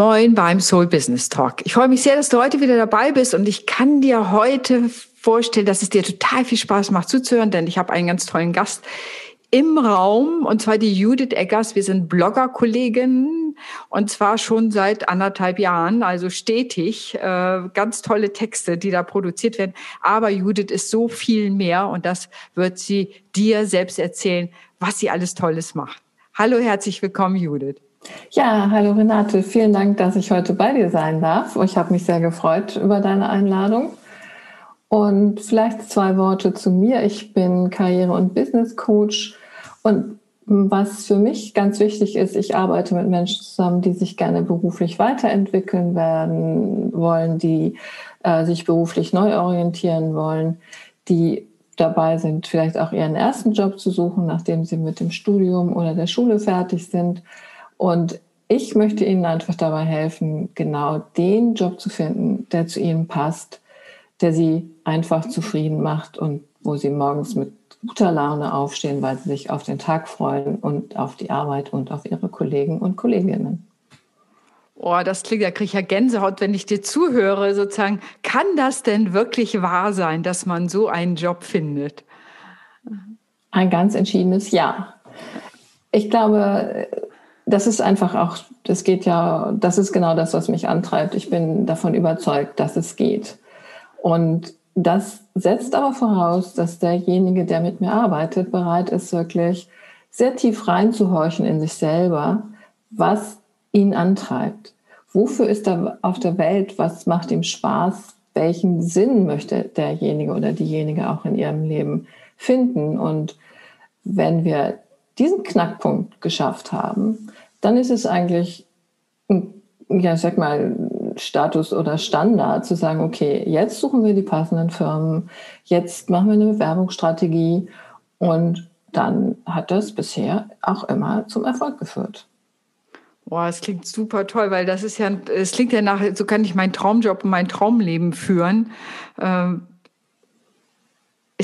Moin beim Soul Business Talk. Ich freue mich sehr, dass du heute wieder dabei bist und ich kann dir heute vorstellen, dass es dir total viel Spaß macht zuzuhören, denn ich habe einen ganz tollen Gast im Raum und zwar die Judith Eggers. Wir sind Blogger-Kolleginnen und zwar schon seit anderthalb Jahren, also stetig. Äh, ganz tolle Texte, die da produziert werden. Aber Judith ist so viel mehr und das wird sie dir selbst erzählen, was sie alles Tolles macht. Hallo, herzlich willkommen, Judith. Ja, hallo Renate, vielen Dank, dass ich heute bei dir sein darf. Ich habe mich sehr gefreut über deine Einladung. Und vielleicht zwei Worte zu mir. Ich bin Karriere- und Business Coach. Und was für mich ganz wichtig ist, ich arbeite mit Menschen zusammen, die sich gerne beruflich weiterentwickeln werden wollen, die äh, sich beruflich neu orientieren wollen, die dabei sind, vielleicht auch ihren ersten Job zu suchen, nachdem sie mit dem Studium oder der Schule fertig sind und ich möchte Ihnen einfach dabei helfen, genau den Job zu finden, der zu Ihnen passt, der Sie einfach zufrieden macht und wo Sie morgens mit guter Laune aufstehen, weil Sie sich auf den Tag freuen und auf die Arbeit und auf Ihre Kollegen und Kolleginnen. Oh, das klingt, da kriege ich ja Gänsehaut, wenn ich dir zuhöre, sozusagen. Kann das denn wirklich wahr sein, dass man so einen Job findet? Ein ganz entschiedenes Ja. Ich glaube, das ist einfach auch, das geht ja, das ist genau das, was mich antreibt. Ich bin davon überzeugt, dass es geht. Und das setzt aber voraus, dass derjenige, der mit mir arbeitet, bereit ist, wirklich sehr tief reinzuhorchen in sich selber, was ihn antreibt. Wofür ist er auf der Welt? Was macht ihm Spaß? Welchen Sinn möchte derjenige oder diejenige auch in ihrem Leben finden? Und wenn wir diesen Knackpunkt geschafft haben, dann ist es eigentlich, ja, ich sag mal, Status oder Standard zu sagen, okay, jetzt suchen wir die passenden Firmen, jetzt machen wir eine Bewerbungsstrategie und dann hat das bisher auch immer zum Erfolg geführt. Boah, es klingt super toll, weil das ist ja, es klingt ja nach, so kann ich meinen Traumjob und mein Traumleben führen. Ähm,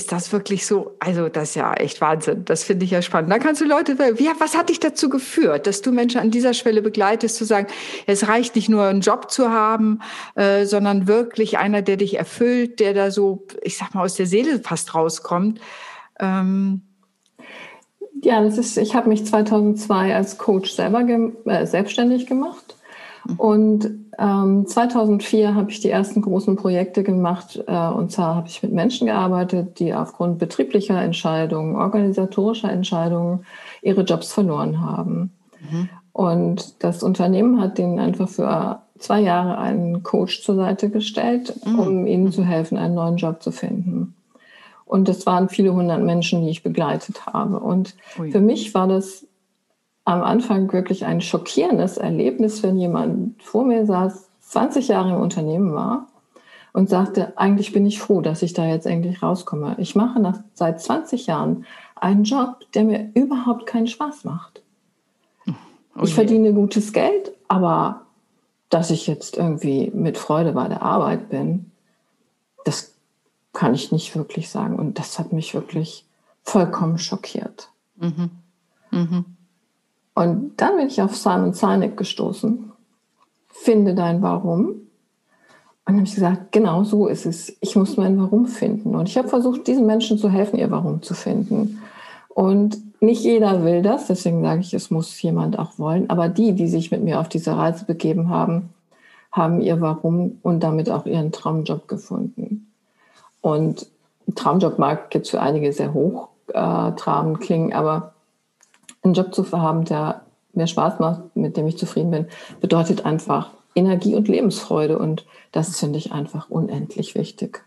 ist das wirklich so? Also, das ist ja echt Wahnsinn. Das finde ich ja spannend. Da kannst du Leute, wie, was hat dich dazu geführt, dass du Menschen an dieser Schwelle begleitest, zu sagen, es reicht nicht nur einen Job zu haben, äh, sondern wirklich einer, der dich erfüllt, der da so, ich sag mal, aus der Seele fast rauskommt. Ähm, ja, das ist, ich habe mich 2002 als Coach selber ge äh, selbstständig gemacht und ähm, 2004 habe ich die ersten großen Projekte gemacht. Äh, und zwar habe ich mit Menschen gearbeitet, die aufgrund betrieblicher Entscheidungen, organisatorischer Entscheidungen ihre Jobs verloren haben. Mhm. Und das Unternehmen hat ihnen einfach für zwei Jahre einen Coach zur Seite gestellt, mhm. um ihnen zu helfen, einen neuen Job zu finden. Und das waren viele hundert Menschen, die ich begleitet habe. Und Ui. für mich war das am Anfang wirklich ein schockierendes Erlebnis, wenn jemand vor mir saß, 20 Jahre im Unternehmen war und sagte, eigentlich bin ich froh, dass ich da jetzt endlich rauskomme. Ich mache nach, seit 20 Jahren einen Job, der mir überhaupt keinen Spaß macht. Oh ich verdiene gutes Geld, aber dass ich jetzt irgendwie mit Freude bei der Arbeit bin, das kann ich nicht wirklich sagen. Und das hat mich wirklich vollkommen schockiert. Mhm. Mhm. Und dann bin ich auf Simon Sinek gestoßen. Finde dein Warum. Und dann habe ich gesagt, genau so ist es. Ich muss mein Warum finden. Und ich habe versucht, diesen Menschen zu helfen, ihr Warum zu finden. Und nicht jeder will das, deswegen sage ich, es muss jemand auch wollen. Aber die, die sich mit mir auf diese Reise begeben haben, haben ihr Warum und damit auch ihren Traumjob gefunden. Und Traumjob mag jetzt für einige sehr hochtrabend äh, klingen, aber einen Job zu haben, der mir Spaß macht, mit dem ich zufrieden bin, bedeutet einfach Energie und Lebensfreude. Und das finde ich einfach unendlich wichtig.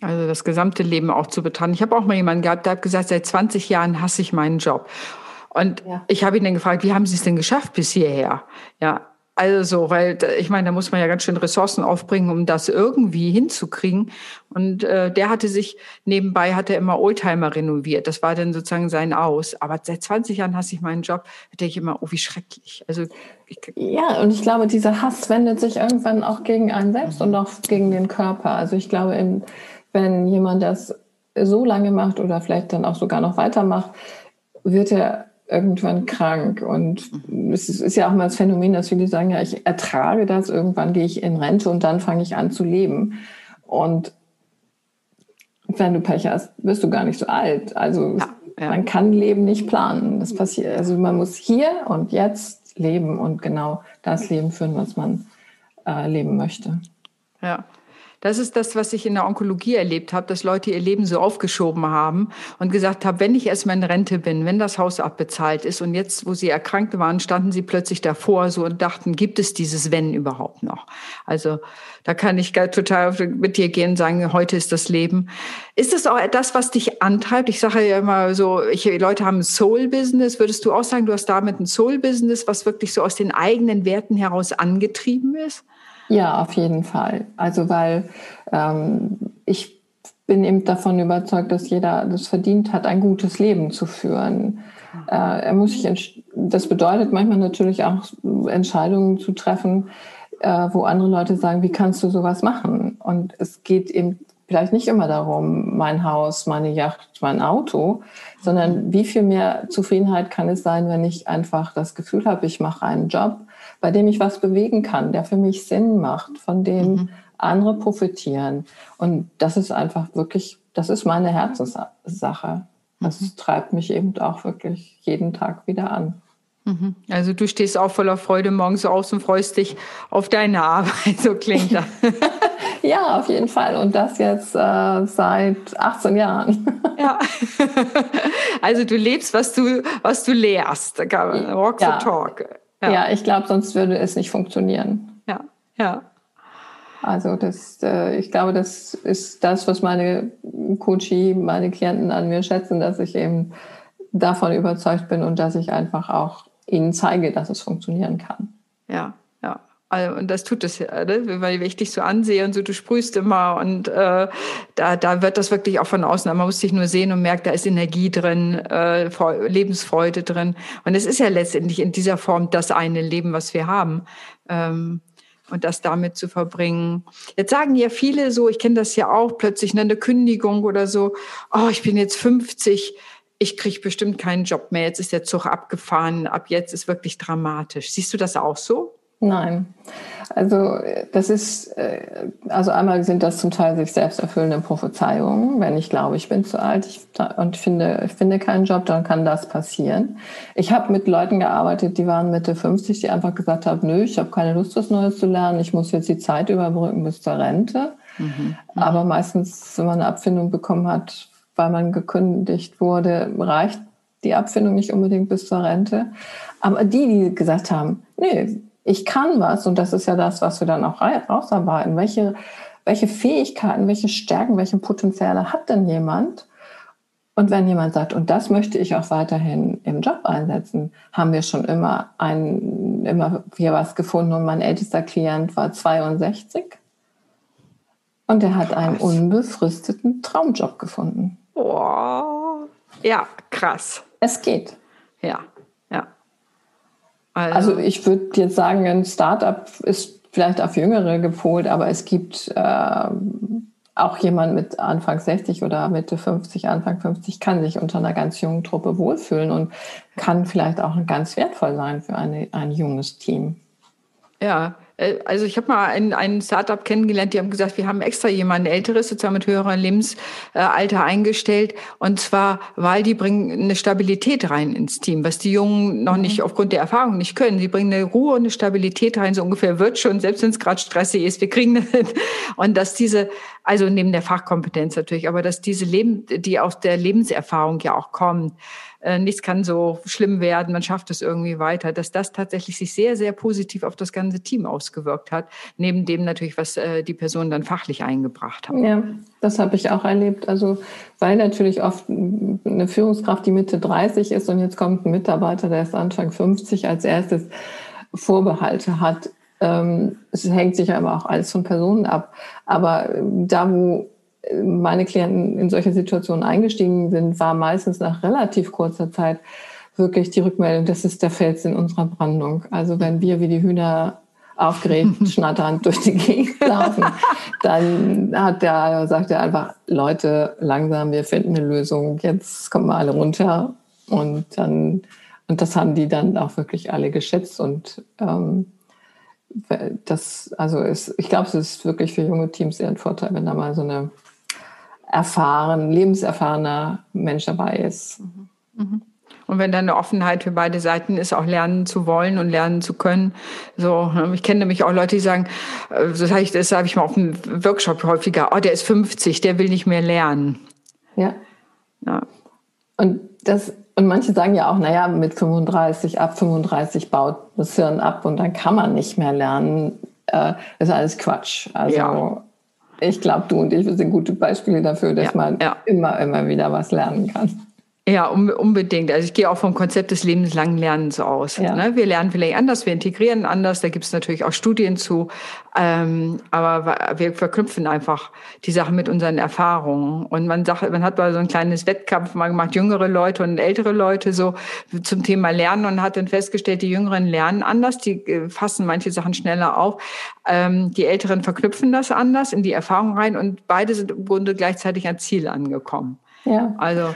Also das gesamte Leben auch zu betrachten. Ich habe auch mal jemanden gehabt, der hat gesagt, seit 20 Jahren hasse ich meinen Job. Und ja. ich habe ihn dann gefragt, wie haben Sie es denn geschafft bis hierher? Ja, also, weil ich meine, da muss man ja ganz schön Ressourcen aufbringen, um das irgendwie hinzukriegen. Und äh, der hatte sich nebenbei hat er immer Oldtimer renoviert. Das war dann sozusagen sein Aus. Aber seit 20 Jahren hasse ich meinen Job. Denke ich immer, oh, wie schrecklich. Also ich, ja, und ich glaube, dieser Hass wendet sich irgendwann auch gegen einen selbst und auch gegen den Körper. Also ich glaube, in, wenn jemand das so lange macht oder vielleicht dann auch sogar noch weitermacht, wird er irgendwann krank. Und mhm. es ist, ist, ja auch mal das Phänomen, dass viele sagen, ja, ich ertrage das, irgendwann gehe ich in Rente und dann fange ich an zu leben. Und wenn du Pech hast, wirst du gar nicht so alt. Also ja, ja. man kann Leben nicht planen. Das passiert. Also man muss hier und jetzt leben und genau das Leben führen, was man äh, leben möchte. Ja. Das ist das, was ich in der Onkologie erlebt habe, dass Leute ihr Leben so aufgeschoben haben und gesagt haben, wenn ich erstmal in Rente bin, wenn das Haus abbezahlt ist und jetzt, wo sie erkrankt waren, standen sie plötzlich davor so und dachten, gibt es dieses Wenn überhaupt noch? Also da kann ich total mit dir gehen und sagen, heute ist das Leben. Ist das auch das, was dich antreibt? Ich sage ja immer so, ich, Leute haben ein Soul-Business. Würdest du auch sagen, du hast damit ein Soul-Business, was wirklich so aus den eigenen Werten heraus angetrieben ist? Ja, auf jeden Fall. Also weil ähm, ich bin eben davon überzeugt, dass jeder das verdient hat, ein gutes Leben zu führen. Äh, er muss sich, das bedeutet manchmal natürlich auch Entscheidungen zu treffen, äh, wo andere Leute sagen, wie kannst du sowas machen? Und es geht eben vielleicht nicht immer darum, mein Haus, meine Yacht, mein Auto, sondern wie viel mehr Zufriedenheit kann es sein, wenn ich einfach das Gefühl habe, ich mache einen Job, bei dem ich was bewegen kann, der für mich Sinn macht, von dem mhm. andere profitieren. Und das ist einfach wirklich, das ist meine Herzenssache. Das mhm. treibt mich eben auch wirklich jeden Tag wieder an. Mhm. Also du stehst auch voller Freude morgens aus und freust dich auf deine Arbeit, so klingt das. ja, auf jeden Fall. Und das jetzt äh, seit 18 Jahren. ja. Also du lebst, was du, was du lehrst. Ja. the talk. Ja, ja ich glaube, sonst würde es nicht funktionieren. Ja, ja. Also das, äh, ich glaube, das ist das, was meine Coachie, meine Klienten an mir schätzen, dass ich eben davon überzeugt bin und dass ich einfach auch ihnen zeige, dass es funktionieren kann. Ja, ja. Also, und das tut es ja, ne? weil ich dich so ansehe und so, du sprühst immer und äh, da, da wird das wirklich auch von außen, man muss dich nur sehen und merkt, da ist Energie drin, äh, Lebensfreude drin. Und es ist ja letztendlich in dieser Form das eine Leben, was wir haben. Ähm, und das damit zu verbringen. Jetzt sagen ja viele so, ich kenne das ja auch, plötzlich ne, eine Kündigung oder so, oh, ich bin jetzt 50, ich kriege bestimmt keinen Job mehr, jetzt ist der Zug abgefahren, ab jetzt ist wirklich dramatisch. Siehst du das auch so? Nein. Also das ist, äh, also einmal sind das zum Teil sich selbst erfüllende Prophezeiungen. Wenn ich glaube, ich bin zu alt ich, und finde, ich finde keinen Job, dann kann das passieren. Ich habe mit Leuten gearbeitet, die waren Mitte 50, die einfach gesagt haben, nö, ich habe keine Lust, was Neues zu lernen, ich muss jetzt die Zeit überbrücken bis zur Rente. Mhm. Aber meistens, wenn man eine Abfindung bekommen hat, weil man gekündigt wurde, reicht die Abfindung nicht unbedingt bis zur Rente. Aber die, die gesagt haben, nee, ich kann was und das ist ja das, was wir dann auch rausarbeiten. Welche, welche Fähigkeiten, welche Stärken, welche Potenziale hat denn jemand? Und wenn jemand sagt, und das möchte ich auch weiterhin im Job einsetzen, haben wir schon immer ein, immer hier was gefunden und mein ältester Klient war 62 und er hat einen unbefristeten Traumjob gefunden. Oh, ja, krass. Es geht. Ja, also, also ich würde jetzt sagen, ein Startup ist vielleicht auf Jüngere gepolt, aber es gibt äh, auch jemand mit Anfang 60 oder Mitte 50, Anfang 50 kann sich unter einer ganz jungen Truppe wohlfühlen und kann vielleicht auch ganz wertvoll sein für eine, ein junges Team. Ja, also ich habe mal ein, ein Startup kennengelernt, die haben gesagt, wir haben extra jemanden älteres, sozusagen mit höherem Lebensalter eingestellt. Und zwar, weil die bringen eine Stabilität rein ins Team, was die Jungen noch mhm. nicht aufgrund der Erfahrung nicht können. Sie bringen eine Ruhe und eine Stabilität rein, so ungefähr wird schon, selbst wenn es gerade stressig ist, wir kriegen das. Und dass diese, also neben der Fachkompetenz natürlich, aber dass diese Leben, die aus der Lebenserfahrung ja auch kommt, äh, nichts kann so schlimm werden, man schafft es irgendwie weiter, dass das tatsächlich sich sehr, sehr positiv auf das ganze Team ausgewirkt hat, neben dem natürlich, was äh, die Person dann fachlich eingebracht hat. Ja, das habe ich auch erlebt. Also weil natürlich oft eine Führungskraft, die Mitte 30 ist und jetzt kommt ein Mitarbeiter, der ist Anfang 50 als erstes Vorbehalte hat. Ähm, es hängt sich aber auch alles von Personen ab. Aber da, wo meine Klienten in solche Situationen eingestiegen sind, war meistens nach relativ kurzer Zeit wirklich die Rückmeldung, das ist der Fels in unserer Brandung. Also wenn wir wie die Hühner aufgeregt, schnatternd durch die Gegend laufen, dann hat der, sagt er einfach, Leute, langsam, wir finden eine Lösung, jetzt kommen wir alle runter. Und dann und das haben die dann auch wirklich alle geschätzt und ähm, das, also ist, ich glaube, es ist wirklich für junge Teams eher ein Vorteil, wenn da mal so eine erfahren, lebenserfahrener Mensch dabei ist. Mhm. Mhm. Und wenn da eine Offenheit für beide Seiten ist, auch lernen zu wollen und lernen zu können. So, ne, ich kenne nämlich auch Leute, die sagen, äh, das habe ich, das habe ich mal auf dem Workshop häufiger, oh, der ist 50, der will nicht mehr lernen. Ja. ja. Und das, und manche sagen ja auch, naja, mit 35, ab 35 baut das Hirn ab und dann kann man nicht mehr lernen. Äh, das ist alles Quatsch. Also ja. ich glaube, du und ich, sind gute Beispiele dafür, dass ja, man ja. immer, immer wieder was lernen kann. Ja, unbedingt. Also ich gehe auch vom Konzept des lebenslangen Lernens aus. Ja. Ne? Wir lernen vielleicht anders, wir integrieren anders, da gibt es natürlich auch Studien zu, ähm, aber wir verknüpfen einfach die Sache mit unseren Erfahrungen. Und man sagt, man hat mal so ein kleines Wettkampf mal gemacht, jüngere Leute und ältere Leute so zum Thema Lernen und hat dann festgestellt, die Jüngeren lernen anders, die äh, fassen manche Sachen schneller auf. Ähm, die Älteren verknüpfen das anders in die Erfahrung rein und beide sind im Grunde gleichzeitig ans Ziel angekommen. Ja. Also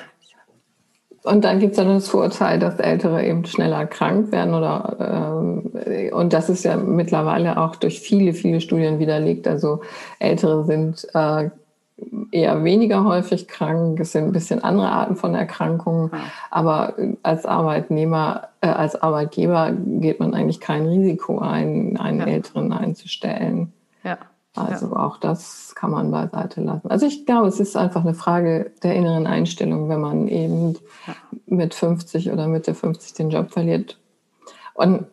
und dann gibt es ja das Vorurteil, dass Ältere eben schneller krank werden oder ähm, und das ist ja mittlerweile auch durch viele, viele Studien widerlegt. Also Ältere sind äh, eher weniger häufig krank, es sind ein bisschen andere Arten von Erkrankungen, aber als Arbeitnehmer, äh, als Arbeitgeber geht man eigentlich kein Risiko ein, einen ja. Älteren einzustellen. Ja. Also ja. auch das kann man beiseite lassen. Also ich glaube, es ist einfach eine Frage der inneren Einstellung, wenn man eben ja. mit 50 oder Mitte 50 den Job verliert. Und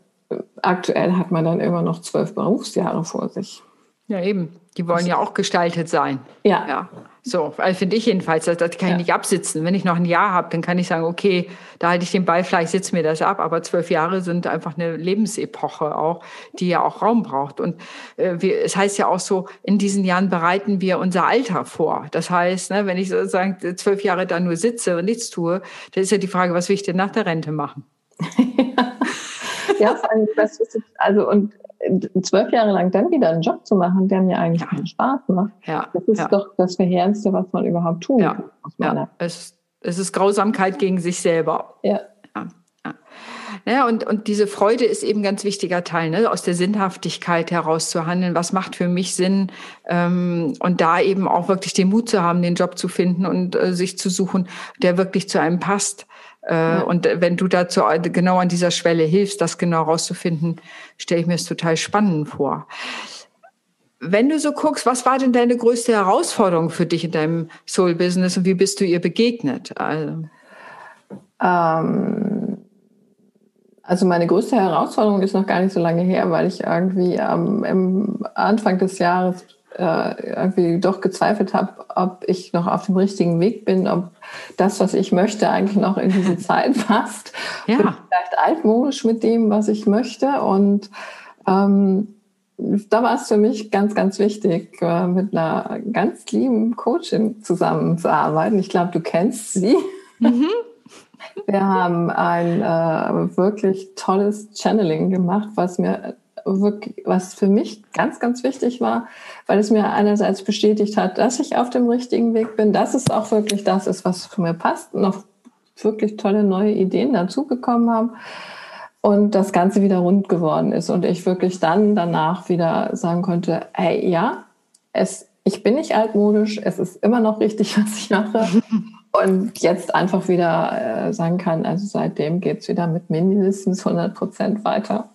aktuell hat man dann immer noch zwölf Berufsjahre vor sich. Ja, eben. Die wollen ja auch gestaltet sein. Ja. ja. So, also finde ich jedenfalls, das, das kann ja. ich nicht absitzen. Wenn ich noch ein Jahr habe, dann kann ich sagen, okay, da halte ich den Ball, vielleicht sitze mir das ab. Aber zwölf Jahre sind einfach eine Lebensepoche auch, die ja auch Raum braucht. Und äh, wir, es heißt ja auch so, in diesen Jahren bereiten wir unser Alter vor. Das heißt, ne, wenn ich sozusagen zwölf Jahre da nur sitze und nichts tue, dann ist ja die Frage, was will ich denn nach der Rente machen? ja, also und zwölf Jahre lang dann wieder einen Job zu machen, der mir eigentlich ja. keinen Spaß macht, ja. das ist ja. doch das Verheerendste, was man überhaupt tun kann. Ja. Es, es ist Grausamkeit gegen sich selber. Ja. Ja, und, und diese Freude ist eben ein ganz wichtiger Teil, ne? aus der Sinnhaftigkeit heraus zu handeln. Was macht für mich Sinn? Ähm, und da eben auch wirklich den Mut zu haben, den Job zu finden und äh, sich zu suchen, der wirklich zu einem passt. Äh, ja. Und wenn du dazu genau an dieser Schwelle hilfst, das genau rauszufinden, stelle ich mir es total spannend vor. Wenn du so guckst, was war denn deine größte Herausforderung für dich in deinem Soul-Business und wie bist du ihr begegnet? Also, ähm, also meine größte Herausforderung ist noch gar nicht so lange her, weil ich irgendwie ähm, am Anfang des Jahres äh, irgendwie doch gezweifelt habe, ob ich noch auf dem richtigen Weg bin, ob das, was ich möchte, eigentlich noch in diese Zeit passt. Ja. Bin vielleicht altmodisch mit dem, was ich möchte. Und ähm, da war es für mich ganz, ganz wichtig, äh, mit einer ganz lieben Coachin zusammenzuarbeiten. Ich glaube, du kennst sie. Mhm. Wir haben ein äh, wirklich tolles Channeling gemacht, was mir wirklich, was für mich ganz, ganz wichtig war, weil es mir einerseits bestätigt hat, dass ich auf dem richtigen Weg bin, dass es auch wirklich das ist, was für mir passt noch wirklich tolle neue Ideen dazugekommen haben und das Ganze wieder rund geworden ist und ich wirklich dann danach wieder sagen konnte, hey, ja, es, ich bin nicht altmodisch, es ist immer noch richtig, was ich mache. Und jetzt einfach wieder äh, sagen kann, also seitdem geht es wieder mit mindestens 100 Prozent weiter.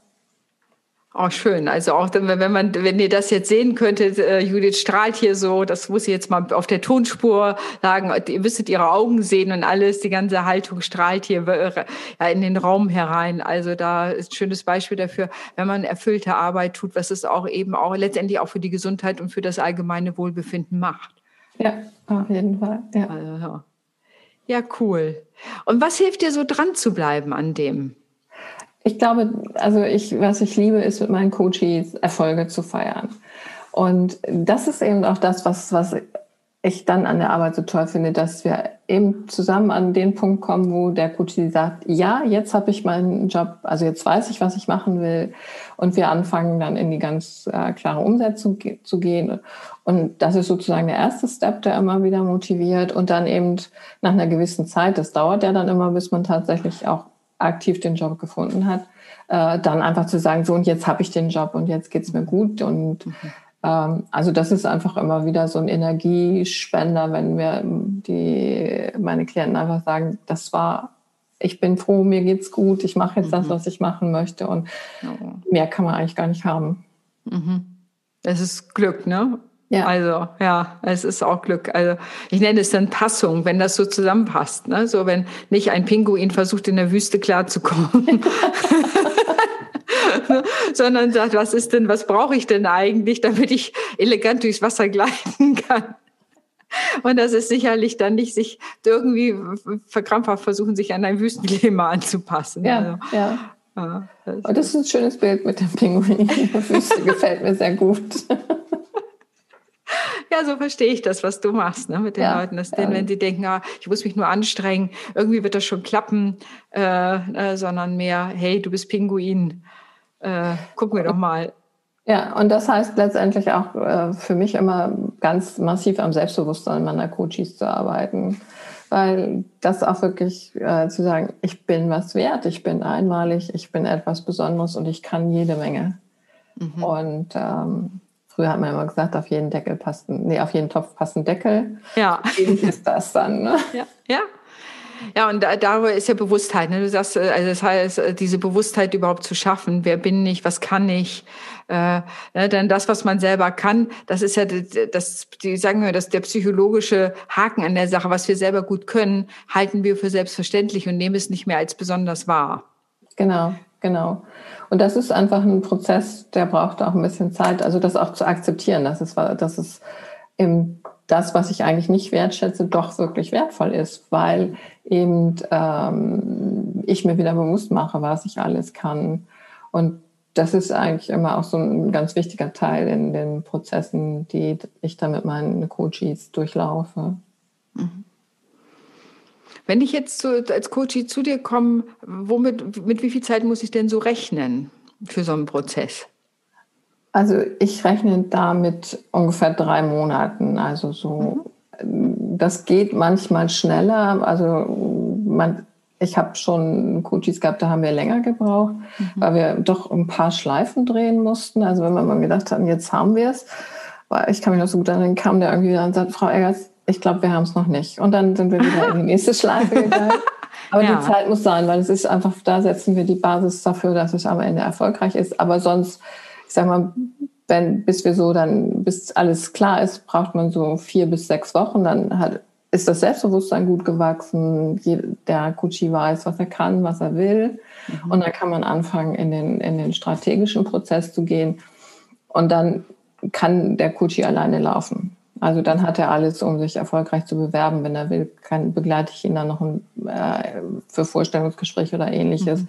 Oh, schön. Also auch wenn man, wenn ihr das jetzt sehen könntet, äh, Judith strahlt hier so, das muss ich jetzt mal auf der Tonspur sagen, ihr müsstet ihre Augen sehen und alles, die ganze Haltung strahlt hier ja, in den Raum herein. Also da ist ein schönes Beispiel dafür, wenn man erfüllte Arbeit tut, was es auch eben auch letztendlich auch für die Gesundheit und für das allgemeine Wohlbefinden macht. Ja, auf jeden Fall. Ja, also, ja. ja cool. Und was hilft dir so dran zu bleiben an dem? Ich glaube, also ich, was ich liebe, ist mit meinen Coaches Erfolge zu feiern. Und das ist eben auch das, was, was ich dann an der Arbeit so toll finde, dass wir eben zusammen an den Punkt kommen, wo der Coach sagt, ja, jetzt habe ich meinen Job, also jetzt weiß ich, was ich machen will. Und wir anfangen dann in die ganz äh, klare Umsetzung ge zu gehen. Und das ist sozusagen der erste Step, der immer wieder motiviert. Und dann eben nach einer gewissen Zeit, das dauert ja dann immer, bis man tatsächlich auch aktiv den Job gefunden hat, äh, dann einfach zu sagen, so und jetzt habe ich den Job und jetzt geht's mir gut und mhm. ähm, also das ist einfach immer wieder so ein Energiespender, wenn wir die meine Klienten einfach sagen, das war ich bin froh, mir geht's gut, ich mache jetzt mhm. das, was ich machen möchte und mehr kann man eigentlich gar nicht haben. Mhm. Es ist Glück, ne? Ja. Also, ja, es ist auch Glück. Also, ich nenne es dann Passung, wenn das so zusammenpasst. Ne? So, wenn nicht ein Pinguin versucht, in der Wüste klarzukommen. sondern sagt, was ist denn, was brauche ich denn eigentlich, damit ich elegant durchs Wasser gleiten kann? Und das ist sicherlich dann nicht sich irgendwie verkrampfhaft versuchen, sich an ein Wüstenklima anzupassen. Ja, also, ja. ja das, oh, das ist ein schönes Bild mit dem Pinguin in der Wüste, gefällt mir sehr gut. Ja, so verstehe ich das, was du machst ne, mit den ja, Leuten. Dass ja. wenn sie denken, ah, ich muss mich nur anstrengen, irgendwie wird das schon klappen, äh, äh, sondern mehr, hey, du bist Pinguin, äh, gucken wir doch mal. Ja, und das heißt letztendlich auch äh, für mich immer ganz massiv am Selbstbewusstsein meiner Coaches zu arbeiten. Weil das auch wirklich äh, zu sagen, ich bin was wert, ich bin einmalig, ich bin etwas Besonderes und ich kann jede Menge. Mhm. Und ähm, früher hat man immer gesagt, auf jeden Deckel passt ein, nee, auf jeden Topf passt ein Deckel. Ja. Ähnlich ist das dann. Ne? Ja, ja. Ja, und da, darüber ist ja Bewusstheit. Ne? Du sagst, äh, also das heißt, äh, diese Bewusstheit überhaupt zu schaffen. Wer bin ich? Was kann ich? Äh, ne? Denn das, was man selber kann, das ist ja das, die sagen wir, dass der psychologische Haken an der Sache, was wir selber gut können, halten wir für selbstverständlich und nehmen es nicht mehr als besonders wahr. Genau, genau. Und das ist einfach ein Prozess, der braucht auch ein bisschen Zeit, also das auch zu akzeptieren, dass es, dass es im das, was ich eigentlich nicht wertschätze, doch wirklich wertvoll ist, weil eben ähm, ich mir wieder bewusst mache, was ich alles kann. Und das ist eigentlich immer auch so ein ganz wichtiger Teil in den Prozessen, die ich da mit meinen Coaches durchlaufe. Mhm. Wenn ich jetzt so als Coach zu dir komme, womit, mit wie viel Zeit muss ich denn so rechnen für so einen Prozess? Also ich rechne da mit ungefähr drei Monaten. Also so, mhm. das geht manchmal schneller. Also man, ich habe schon Coaches gehabt, da haben wir länger gebraucht, mhm. weil wir doch ein paar Schleifen drehen mussten. Also wenn wir mal gedacht haben, jetzt haben wir es. Ich kann mich noch so gut erinnern, kam der irgendwie und sagt, Frau Eggers, ich glaube, wir haben es noch nicht. Und dann sind wir wieder in die nächste Schleife gegangen. Aber ja. die Zeit muss sein, weil es ist einfach, da setzen wir die Basis dafür, dass es am Ende erfolgreich ist. Aber sonst ich sag mal, wenn, bis wir so dann, bis alles klar ist, braucht man so vier bis sechs Wochen, dann hat, ist das Selbstbewusstsein gut gewachsen, der Kutschi weiß, was er kann, was er will. Mhm. Und dann kann man anfangen, in den, in den strategischen Prozess zu gehen. Und dann kann der Kutschi alleine laufen. Also dann hat er alles, um sich erfolgreich zu bewerben. Wenn er will, kann, begleite ich ihn dann noch ein, äh, für Vorstellungsgespräche oder ähnliches. Mhm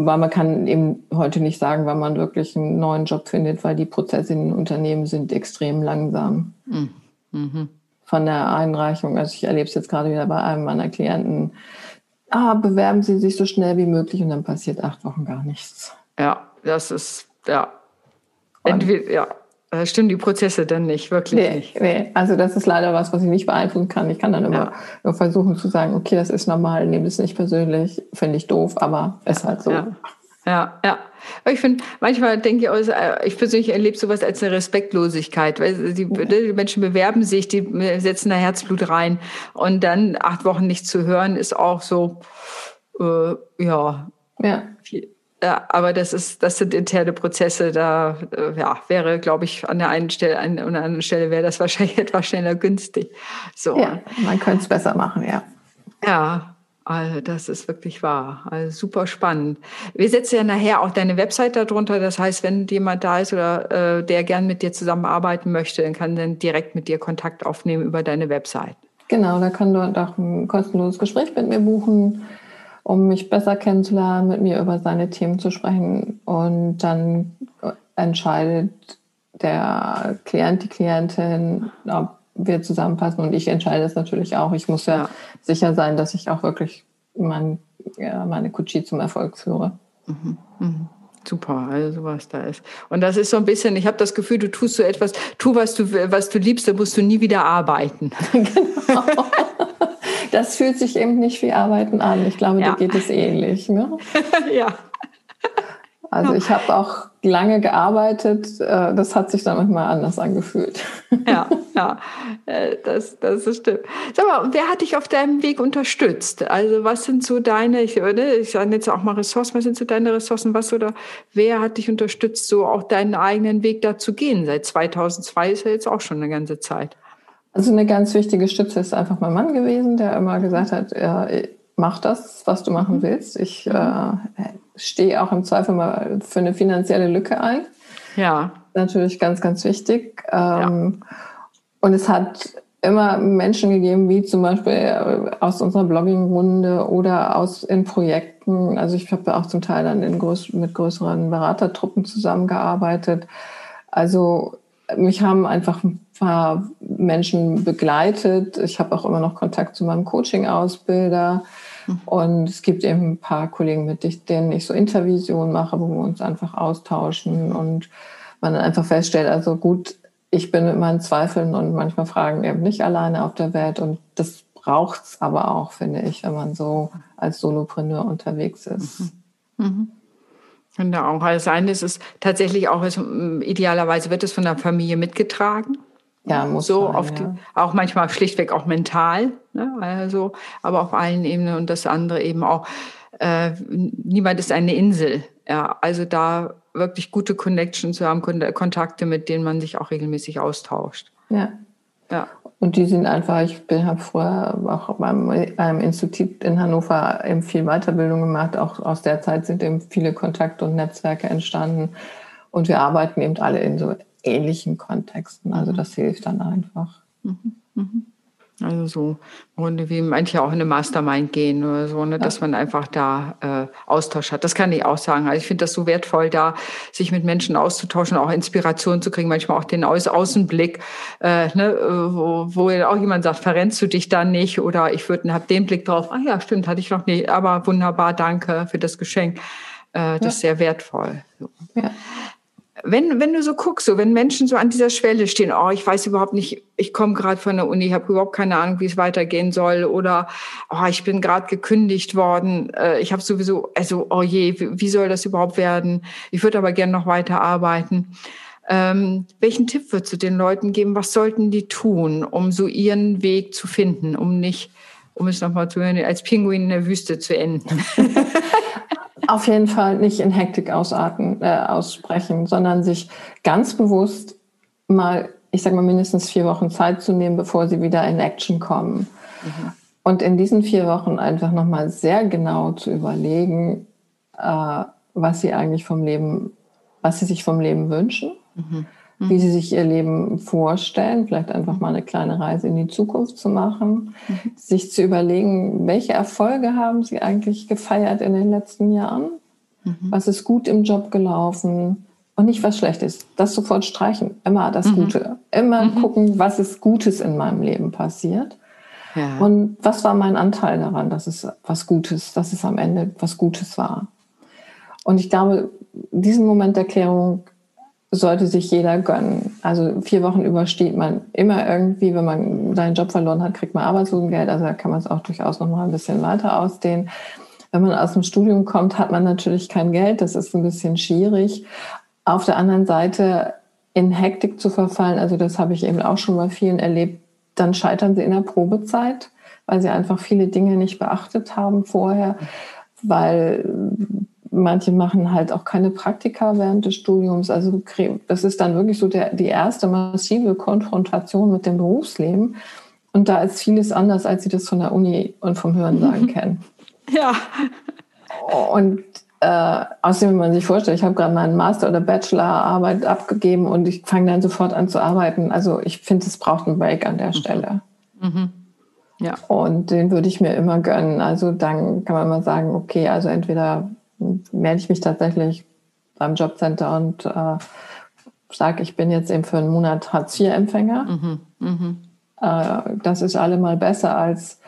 weil man kann eben heute nicht sagen, wann man wirklich einen neuen Job findet, weil die Prozesse in den Unternehmen sind extrem langsam. Mhm. mhm. Von der Einreichung, also ich erlebe es jetzt gerade wieder bei einem meiner Klienten, ah, bewerben Sie sich so schnell wie möglich und dann passiert acht Wochen gar nichts. Ja, das ist, ja. Entweder, ja, äh, stimmen die Prozesse dann nicht, wirklich nee, nicht. Nee, also das ist leider was, was ich nicht beeinflussen kann. Ich kann dann immer ja. versuchen zu sagen, okay, das ist normal, nehme es nicht persönlich, finde ich doof, aber ist halt so. Ja. Ja, ja. ich finde, manchmal denke ich, auch, äh, ich persönlich erlebe sowas als eine Respektlosigkeit, weil die, die, Menschen bewerben sich, die setzen da Herzblut rein und dann acht Wochen nichts zu hören, ist auch so, äh, ja, ja. Viel, ja, aber das ist, das sind interne Prozesse. Da äh, ja, wäre, glaube ich, an der einen Stelle, an, an der anderen Stelle wäre das wahrscheinlich etwas schneller günstig. So. Ja, man könnte es besser machen, ja. Ja, also das ist wirklich wahr. Also super spannend. Wir setzen ja nachher auch deine Website darunter. Das heißt, wenn jemand da ist oder äh, der gern mit dir zusammenarbeiten möchte, dann kann dann direkt mit dir Kontakt aufnehmen über deine Website. Genau, da kann dort auch ein kostenloses Gespräch mit mir buchen um mich besser kennenzulernen, mit mir über seine Themen zu sprechen. Und dann entscheidet der Klient, die Klientin, ob wir zusammenpassen. Und ich entscheide das natürlich auch. Ich muss ja, ja. sicher sein, dass ich auch wirklich mein, ja, meine Kutschi zum Erfolg führe. Mhm. Mhm. Super, also was da ist. Und das ist so ein bisschen, ich habe das Gefühl, du tust so etwas, tu, was du, was du liebst, dann musst du nie wieder arbeiten. genau. Das fühlt sich eben nicht wie Arbeiten an. Ich glaube, ja. dir geht es ähnlich. Ne? ja. Also ich habe auch lange gearbeitet, äh, das hat sich dann manchmal anders angefühlt. Ja, ja, äh, das, das stimmt. Sag mal, wer hat dich auf deinem Weg unterstützt? Also was sind so deine, ich, ich sage jetzt auch mal Ressourcen, was sind so deine Ressourcen, was oder wer hat dich unterstützt, so auch deinen eigenen Weg da zu gehen? Seit 2002 ist ja jetzt auch schon eine ganze Zeit. Also eine ganz wichtige Stütze ist einfach mein Mann gewesen, der immer gesagt hat, ja, mach das, was du machen mhm. willst. Ich äh, stehe auch im Zweifel mal für eine finanzielle Lücke ein. Ja. Natürlich ganz, ganz wichtig. Ähm, ja. Und es hat immer Menschen gegeben, wie zum Beispiel äh, aus unserer Blogging-Runde oder aus in Projekten. Also ich habe auch zum Teil dann größ mit größeren Beratertruppen zusammengearbeitet. Also mich haben einfach ein paar Menschen begleitet. Ich habe auch immer noch Kontakt zu meinem Coaching-Ausbilder. Und es gibt eben ein paar Kollegen, mit denen ich so Intervisionen mache, wo wir uns einfach austauschen und man dann einfach feststellt, also gut, ich bin mit meinen Zweifeln und manchmal Fragen eben nicht alleine auf der Welt und das braucht es aber auch, finde ich, wenn man so als Solopreneur unterwegs ist. Mhm. Mhm. Auch. Das eine ist es tatsächlich auch, idealerweise wird es von der Familie mitgetragen. Ja, muss so sein, auf die, ja. auch manchmal schlichtweg auch mental, ne? also, aber auf allen Ebenen und das andere eben auch. Äh, niemand ist eine Insel. Ja, also da wirklich gute Connections zu haben, Kontakte, mit denen man sich auch regelmäßig austauscht. Ja. Ja. Und die sind einfach, ich habe früher auch beim, beim Institut in Hannover eben viel Weiterbildung gemacht. Auch aus der Zeit sind eben viele Kontakte und Netzwerke entstanden. Und wir arbeiten eben alle in so ähnlichen Kontexten. Also das hilft dann einfach. Mhm. Mhm. Also so Runde wie manche auch in eine Mastermind gehen oder so, ne, dass man einfach da äh, Austausch hat. Das kann ich auch sagen. Also ich finde das so wertvoll, da sich mit Menschen auszutauschen, auch Inspiration zu kriegen, manchmal auch den Aus Außenblick, äh, ne, wo, wo auch jemand sagt, verrennst du dich da nicht? Oder ich würde hab den Blick drauf, ah ja, stimmt, hatte ich noch nicht, aber wunderbar, danke für das Geschenk. Äh, das ja. ist sehr wertvoll. So. Ja wenn, wenn du so guckst, so wenn Menschen so an dieser Schwelle stehen, oh, ich weiß überhaupt nicht, ich komme gerade von der Uni, ich habe überhaupt keine Ahnung, wie es weitergehen soll, oder oh, ich bin gerade gekündigt worden, äh, ich habe sowieso, also oh je, wie, soll das überhaupt werden? Ich würde aber gerne noch weiter arbeiten. Ähm, welchen Tipp würdest du den Leuten geben? Was sollten die tun, um so ihren Weg zu finden, um nicht, um es nochmal zu hören, als Pinguin in der Wüste zu enden? Auf jeden Fall nicht in Hektik ausarten, äh, aussprechen, sondern sich ganz bewusst mal, ich sage mal, mindestens vier Wochen Zeit zu nehmen, bevor sie wieder in Action kommen. Mhm. Und in diesen vier Wochen einfach nochmal sehr genau zu überlegen, äh, was sie eigentlich vom Leben, was sie sich vom Leben wünschen. Mhm wie mhm. sie sich ihr Leben vorstellen, vielleicht einfach mal eine kleine Reise in die Zukunft zu machen, mhm. sich zu überlegen, welche Erfolge haben sie eigentlich gefeiert in den letzten Jahren, mhm. was ist gut im Job gelaufen und nicht was schlecht ist. Das sofort streichen, immer das mhm. Gute, immer mhm. gucken, was ist Gutes in meinem Leben passiert. Ja. Und was war mein Anteil daran, dass es was Gutes, dass es am Ende was Gutes war. Und ich glaube, diesen Moment der Klärung sollte sich jeder gönnen. Also vier Wochen übersteht man immer irgendwie, wenn man seinen Job verloren hat, kriegt man Arbeitslosengeld. Also da kann man es auch durchaus noch mal ein bisschen weiter ausdehnen. Wenn man aus dem Studium kommt, hat man natürlich kein Geld. Das ist ein bisschen schwierig. Auf der anderen Seite in Hektik zu verfallen, also das habe ich eben auch schon bei vielen erlebt, dann scheitern sie in der Probezeit, weil sie einfach viele Dinge nicht beachtet haben vorher, weil Manche machen halt auch keine Praktika während des Studiums. Also das ist dann wirklich so der, die erste massive Konfrontation mit dem Berufsleben. Und da ist vieles anders, als sie das von der Uni und vom Hörensagen kennen. Ja. Und äh, außerdem, wenn man sich vorstellt, ich habe gerade meinen Master- oder Bachelorarbeit abgegeben und ich fange dann sofort an zu arbeiten. Also ich finde, es braucht einen Break an der mhm. Stelle. Mhm. Ja. Und den würde ich mir immer gönnen. Also dann kann man mal sagen, okay, also entweder melde ich mich tatsächlich beim Jobcenter und äh, sage, ich bin jetzt eben für einen Monat Hartz-IV-Empfänger. Mhm, mh. äh, das ist allemal besser, als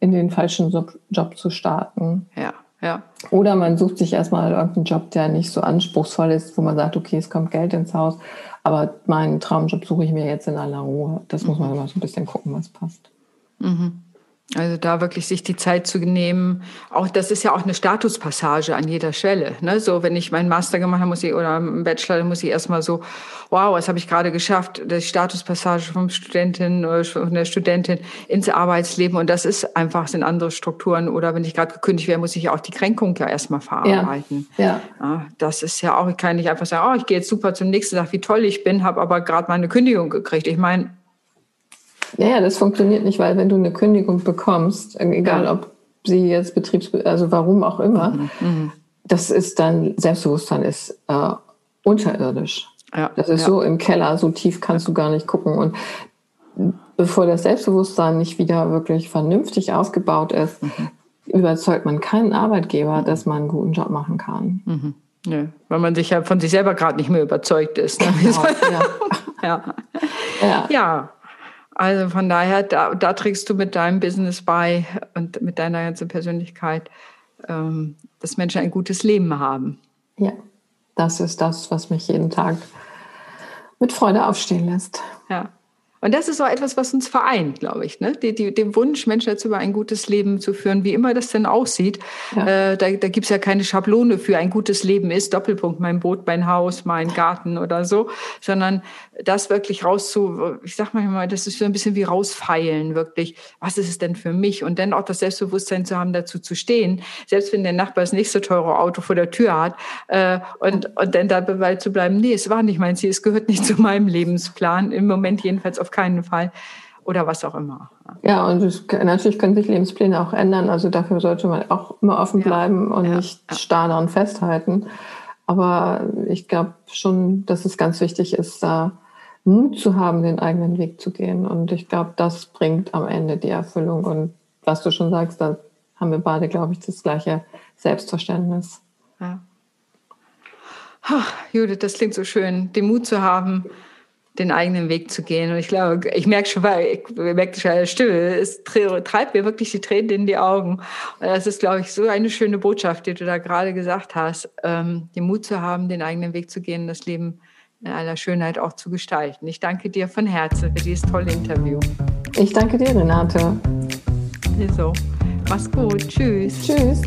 in den falschen Job zu starten. Ja, ja. Oder man sucht sich erstmal irgendeinen Job, der nicht so anspruchsvoll ist, wo man sagt, okay, es kommt Geld ins Haus, aber meinen Traumjob suche ich mir jetzt in aller Ruhe. Das mhm. muss man immer so ein bisschen gucken, was passt. Mhm. Also da wirklich sich die Zeit zu nehmen. Auch das ist ja auch eine Statuspassage an jeder Stelle. Ne? So, wenn ich meinen Master gemacht habe, muss ich oder einen Bachelor, dann muss ich erstmal so, wow, was habe ich gerade geschafft? Die Statuspassage vom Studentin oder von der Studentin ins Arbeitsleben. Und das ist einfach, sind andere Strukturen. Oder wenn ich gerade gekündigt werde, muss ich ja auch die Kränkung ja erstmal verarbeiten. Ja. ja. ja. Das ist ja auch, ich kann nicht einfach sagen, oh, ich gehe jetzt super zum nächsten Tag, wie toll ich bin, habe aber gerade meine Kündigung gekriegt. Ich meine, ja, ja, das funktioniert nicht, weil wenn du eine Kündigung bekommst, egal ja. ob sie jetzt Betriebs, also warum auch immer, mhm. mhm. das ist dann, Selbstbewusstsein ist äh, unterirdisch. Ja. Das ist ja. so im Keller, so tief kannst du gar nicht gucken. Und bevor das Selbstbewusstsein nicht wieder wirklich vernünftig aufgebaut ist, mhm. überzeugt man keinen Arbeitgeber, dass man einen guten Job machen kann. Mhm. Nö, weil man sich ja von sich selber gerade nicht mehr überzeugt ist. Ne? Genau, ja. ja. ja. Also von daher, da, da trägst du mit deinem Business bei und mit deiner ganzen Persönlichkeit, ähm, dass Menschen ein gutes Leben haben. Ja, das ist das, was mich jeden Tag mit Freude aufstehen lässt. Ja. Und das ist auch etwas, was uns vereint, glaube ich. Ne? Die, die, den Wunsch, Menschen dazu über ein gutes Leben zu führen, wie immer das denn aussieht. Ja. Äh, da da gibt es ja keine Schablone für ein gutes Leben ist, Doppelpunkt, mein Boot, mein Haus, mein Garten oder so, sondern das wirklich rauszu, ich sag mal, das ist so ein bisschen wie rausfeilen, wirklich. Was ist es denn für mich? Und dann auch das Selbstbewusstsein zu haben, dazu zu stehen, selbst wenn der Nachbar das nächste teure Auto vor der Tür hat, äh, und, und dann dabei zu bleiben, nee, es war nicht mein Ziel, es gehört nicht zu meinem Lebensplan, im Moment jedenfalls auf keinen Fall oder was auch immer. Ja, und es, natürlich können sich Lebenspläne auch ändern. Also dafür sollte man auch immer offen bleiben ja, und ja, nicht ja. starr daran festhalten. Aber ich glaube schon, dass es ganz wichtig ist, da Mut zu haben, den eigenen Weg zu gehen. Und ich glaube, das bringt am Ende die Erfüllung. Und was du schon sagst, da haben wir beide, glaube ich, das gleiche Selbstverständnis. Ja. Ach, Judith, das klingt so schön, den Mut zu haben, den eigenen Weg zu gehen. Und ich glaube, ich merke schon, weil ich merke schon Stimme, es treibt mir wirklich die Tränen in die Augen. Und das ist, glaube ich, so eine schöne Botschaft, die du da gerade gesagt hast, ähm, den Mut zu haben, den eigenen Weg zu gehen, das Leben in aller Schönheit auch zu gestalten. Ich danke dir von Herzen für dieses tolle Interview. Ich danke dir, Renate. So, mach's gut. Tschüss. Tschüss.